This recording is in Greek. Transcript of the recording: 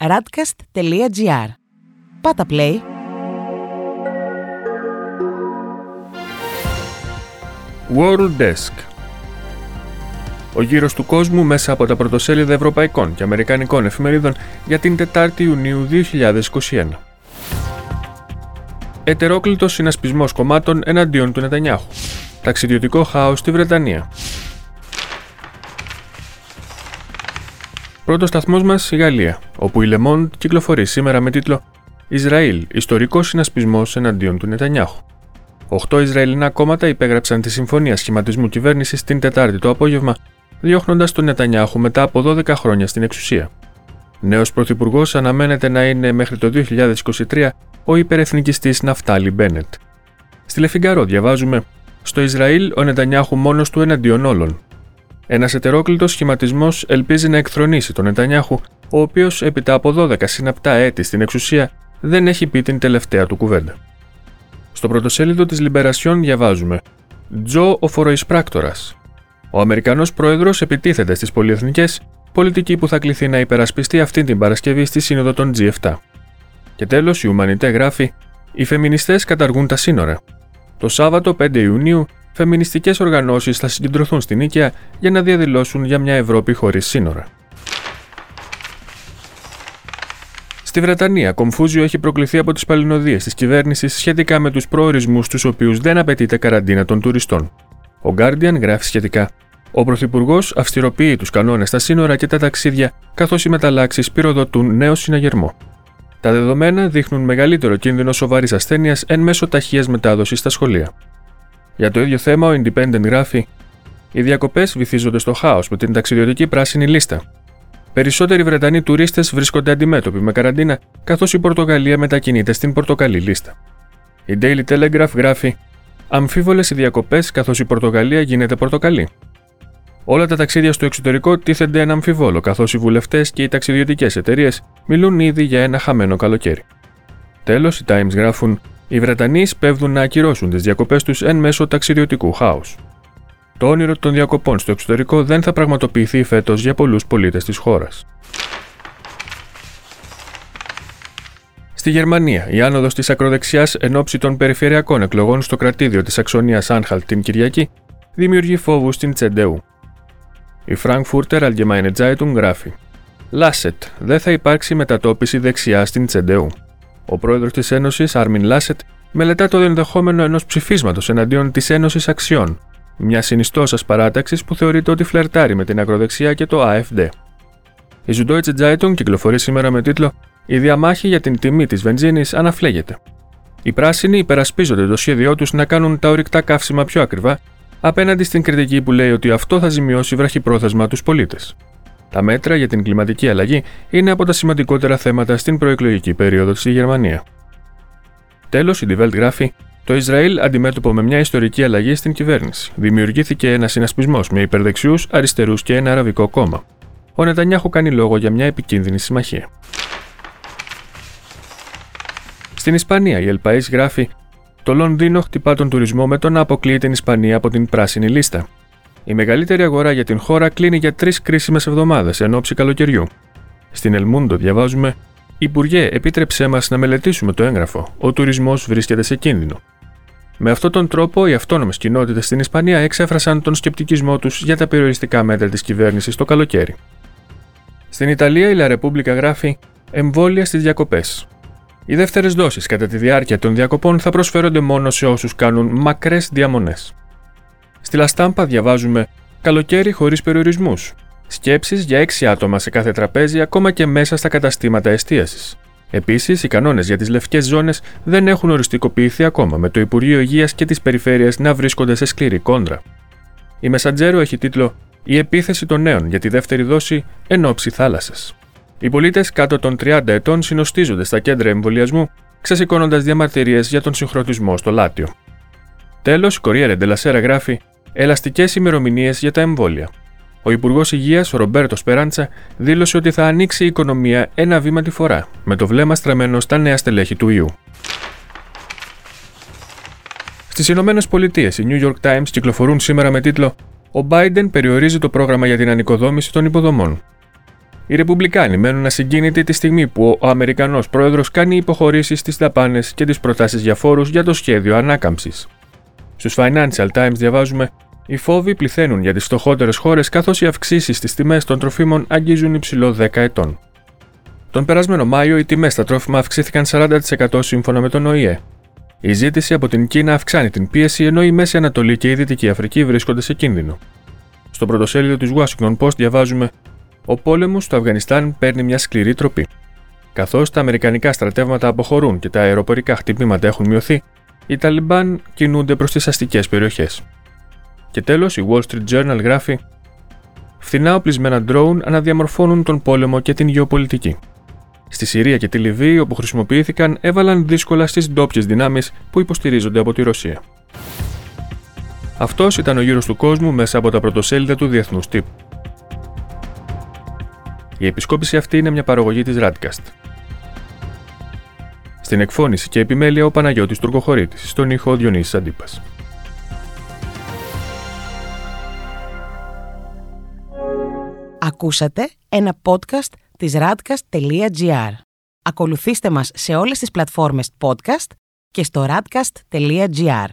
radcast.gr. Πάτα play. World Desk Ο γύρος του κόσμου μέσα από τα πρωτοσέλιδα ευρωπαϊκών και αμερικανικών εφημερίδων για την 4η Ιουνίου 2021. Ετερόκλητος συνασπισμός κομμάτων εναντίον του Νετανιάχου. Ταξιδιωτικό χάος στη Βρετανία. Πρώτος σταθμός μας η Γαλλία, όπου η Λεμόντ κυκλοφορεί σήμερα με τίτλο Ισραήλ, ιστορικός συνασπισμός εναντίον του Νετανιάχου. Οχτώ Ισραηλινά κόμματα υπέγραψαν τη συμφωνία σχηματισμού κυβέρνησης την Τετάρτη το απόγευμα, διώχνοντας τον Νετανιάχου μετά από 12 χρόνια στην εξουσία. Νέος πρωθυπουργός αναμένεται να είναι μέχρι το 2023 ο υπερεθνικιστής Ναφτάλη Μπένετ. Στη Λεφιγκαρό διαβάζουμε: Στο Ισραήλ ο Νετανιάχου μόνος του εναντίον όλων. Ένας ετερόκλητος σχηματισμός ελπίζει να εκθρονήσει τον Νετανιάχου, ο οποίος έπειτα από 12 συναπτά έτη στην εξουσία δεν έχει πει την τελευταία του κουβέντα. Στο πρωτοσέλιδο της Λιμπερασιόν διαβάζουμε: Τζο ο φοροεισπράκτορας. Ο Αμερικανός πρόεδρος επιτίθεται στις πολυεθνικές, πολιτική που θα κληθεί να υπερασπιστεί αυτή την Παρασκευή στη Σύνοδο των G7. Και τέλος, η Ουμανιτέ γράφει: Οι φεμινιστές καταργούν τα σύνορα. Το Σάββατο 5 Ιουνίου, φεμινιστικές οργανώσεις θα συγκεντρωθούν στην Νίκαια για να διαδηλώσουν για μια Ευρώπη χωρίς σύνορα. Στη Βρετανία, κομφούζιο έχει προκληθεί από τις παλινοδίες της κυβέρνησης σχετικά με τους προορισμούς στου οποίους δεν απαιτείται καραντίνα των τουριστών. Ο Guardian γράφει σχετικά. Ο Πρωθυπουργός αυστηροποιεί τους κανόνες στα σύνορα και τα ταξίδια, καθώς οι μεταλλάξεις πυροδοτούν νέο συναγερμό. Τα δεδομένα δείχνουν μεγαλύτερο κίνδυνο σοβαρής ασθένειας εν μέσω ταχείας μετάδοσης στα σχολεία. Για το ίδιο θέμα, ο Independent γράφει: Οι διακοπές βυθίζονται στο χάος με την ταξιδιωτική πράσινη λίστα. Περισσότεροι Βρετανοί τουρίστες βρίσκονται αντιμέτωποι με καραντίνα, καθώς η Πορτογαλία μετακινείται στην πορτοκαλί λίστα. Η Daily Telegraph γράφει: Αμφίβολες οι διακοπές καθώς η Πορτογαλία γίνεται πορτοκαλί. Όλα τα ταξίδια στο εξωτερικό τίθενται ένα αμφιβόλο, καθώς οι βουλευτές και οι ταξιδιωτικές εταιρείες μιλούν ήδη για ένα χαμένο καλοκαίρι. Τέλος, οι Times γράφουν: Οι Βρετανοί σπέβδουν να ακυρώσουν τις διακοπές τους εν μέσω ταξιδιωτικού χάους. Το όνειρο των διακοπών στο εξωτερικό δεν θα πραγματοποιηθεί φέτος για πολλούς πολίτες της χώρας. Στη Γερμανία, η άνοδος της ακροδεξιάς εν ώψη των περιφερειακών εκλογών στο κρατήδιο της Αξονίας Άνχαλ την Κυριακή δημιουργεί φόβους στην Τσεντεού. Η Frankfurter Allgemeine Zeitung γράφει: Λάσετ, δεν θα υπάρξει μετατόπιση δεξιά στην Τσεντεού. Ο πρόεδρος της Ένωσης, Άρμιν Λάσετ, μελετά το ενδεχόμενο ενός ψηφίσματος εναντίον της Ένωσης Αξιών, μια συνιστόσα παράταξης που θεωρείται ότι φλερτάρει με την ακροδεξιά και το AFD. Η Süddeutsche Zeitung κυκλοφορεί σήμερα με τίτλο Η διαμάχη για την τιμή της βενζίνης αναφλέγεται. Οι πράσινοι υπερασπίζονται το σχέδιό τους να κάνουν τα ορυκτά καύσιμα πιο ακριβά, απέναντι στην κριτική που λέει ότι αυτό θα ζημιώσει βραχυπρόθεσμα τους πολίτες. Τα μέτρα για την κλιματική αλλαγή είναι από τα σημαντικότερα θέματα στην προεκλογική περίοδο στη Γερμανία. Τέλος, η Die Welt γράφει: Το Ισραήλ αντιμέτωπο με μια ιστορική αλλαγή στην κυβέρνηση. Δημιουργήθηκε ένα συνασπισμός με υπερδεξιούς, αριστερούς και ένα αραβικό κόμμα. Ο Νετανιάχου κάνει λόγο για μια επικίνδυνη συμμαχία. Στην Ισπανία, η Ελπαή γράφει: Το Λονδίνο χτυπά τον τουρισμό με το να αποκλείει την Ισπανία από την πράσινη λίστα. Η μεγαλύτερη αγορά για την χώρα κλείνει για τρεις κρίσιμες εβδομάδες εν ώψη καλοκαιριού. Στην Ελμούντο διαβάζουμε: Υπουργέ, επίτρεψέ μας να μελετήσουμε το έγγραφο. Ο τουρισμός βρίσκεται σε κίνδυνο. Με αυτόν τον τρόπο, οι αυτόνομες κοινότητες στην Ισπανία εξέφρασαν τον σκεπτικισμό τους για τα περιοριστικά μέτρα της κυβέρνησης το καλοκαίρι. Στην Ιταλία, η Λα Ρεπούμπλικα γράφει εμβόλια στις διακοπές. Οι δεύτερες δόσεις κατά τη διάρκεια των διακοπών θα προσφέρονται μόνο σε όσους κάνουν μακρές διαμονές. Στη Λαστάμπα διαβάζουμε Καλοκαίρι χωρίς περιορισμούς. Σκέψεις για 6 άτομα σε κάθε τραπέζι, ακόμα και μέσα στα καταστήματα εστίασης. Επίσης, οι κανόνες για τις λευκές ζώνες δεν έχουν οριστικοποιηθεί ακόμα, με το Υπουργείο Υγείας και τις Περιφέρειες να βρίσκονται σε σκληρή κόντρα. Η Μεσαντζέρο έχει τίτλο Η επίθεση των νέων για τη δεύτερη δόση εν ώψη θάλασσας. Οι πολίτες κάτω των 30 ετών συνοστίζονται στα κέντρα εμβολιασμού, ξεσηκώνοντας διαμαρτυρίες για τον συγχρονισμό στο Λάτιο. Τέλος, η Κοριέρε Ντελασέρα γράφει ελαστικές ημερομηνίες για τα εμβόλια. Ο Υπουργός Υγείας, Ρομπέρτος Σπεράντσα, δήλωσε ότι θα ανοίξει η οικονομία ένα βήμα τη φορά, με το βλέμμα στραμμένο στα νέα στελέχη του ιού. Στις Ηνωμένες Πολιτείες, οι New York Times κυκλοφορούν σήμερα με τίτλο Ο Biden περιορίζει το πρόγραμμα για την ανοικοδόμηση των υποδομών. Οι Ρεπουμπλικάνοι μένουν ασυγκίνητοι τη στιγμή που ο Αμερικανός πρόεδρος κάνει υποχωρήσεις στις δαπάνες και τις προτάσεις για φόρους για το σχέδιο ανάκαμψης. Στους Financial Times διαβάζουμε οι φόβοι πληθαίνουν για τις φτωχότερες χώρες καθώς οι αυξήσεις στις τιμές των τροφίμων αγγίζουν υψηλό 10 ετών. Τον περασμένο Μάιο οι τιμές στα τρόφιμα αυξήθηκαν 40% σύμφωνα με τον ΟΗΕ. Η ζήτηση από την Κίνα αυξάνει την πίεση ενώ η Μέση Ανατολή και η Δυτική Αφρική βρίσκονται σε κίνδυνο. Στο πρωτοσέλιδο της Washington Post διαβάζουμε Ο πόλεμος στο Αφγανιστάν παίρνει μια σκληρή τροπή. Καθώς τα Αμερικανικά στρατεύματα αποχωρούν και τα αεροπορικά χτυπήματα έχουν μειωθεί, οι Ταλιμπάν κινούνται προς τις αστικές περιοχές. Και τέλος, η Wall Street Journal γράφει: Φθηνά οπλισμένα ντρόουν αναδιαμορφώνουν τον πόλεμο και την γεωπολιτική. Στη Συρία και τη Λιβύη, όπου χρησιμοποιήθηκαν, έβαλαν δύσκολα στις ντόπιες δυνάμεις που υποστηρίζονται από τη Ρωσία. Αυτός ήταν ο γύρος του κόσμου μέσα από τα πρωτοσέλιδα του Διεθνούς Τύπου. Η επισκόπηση αυτή είναι μια παραγωγή της Radcast. Στην εκφώνηση και επιμέλεια ο Παναγιώτης Τουρκοχωρήτης, στον ήχο Διονύσης Αντίπας. Ακούσατε ένα podcast της radcast.gr. Ακολουθήστε μας σε όλες τις πλατφόρμες podcast και στο radcast.gr.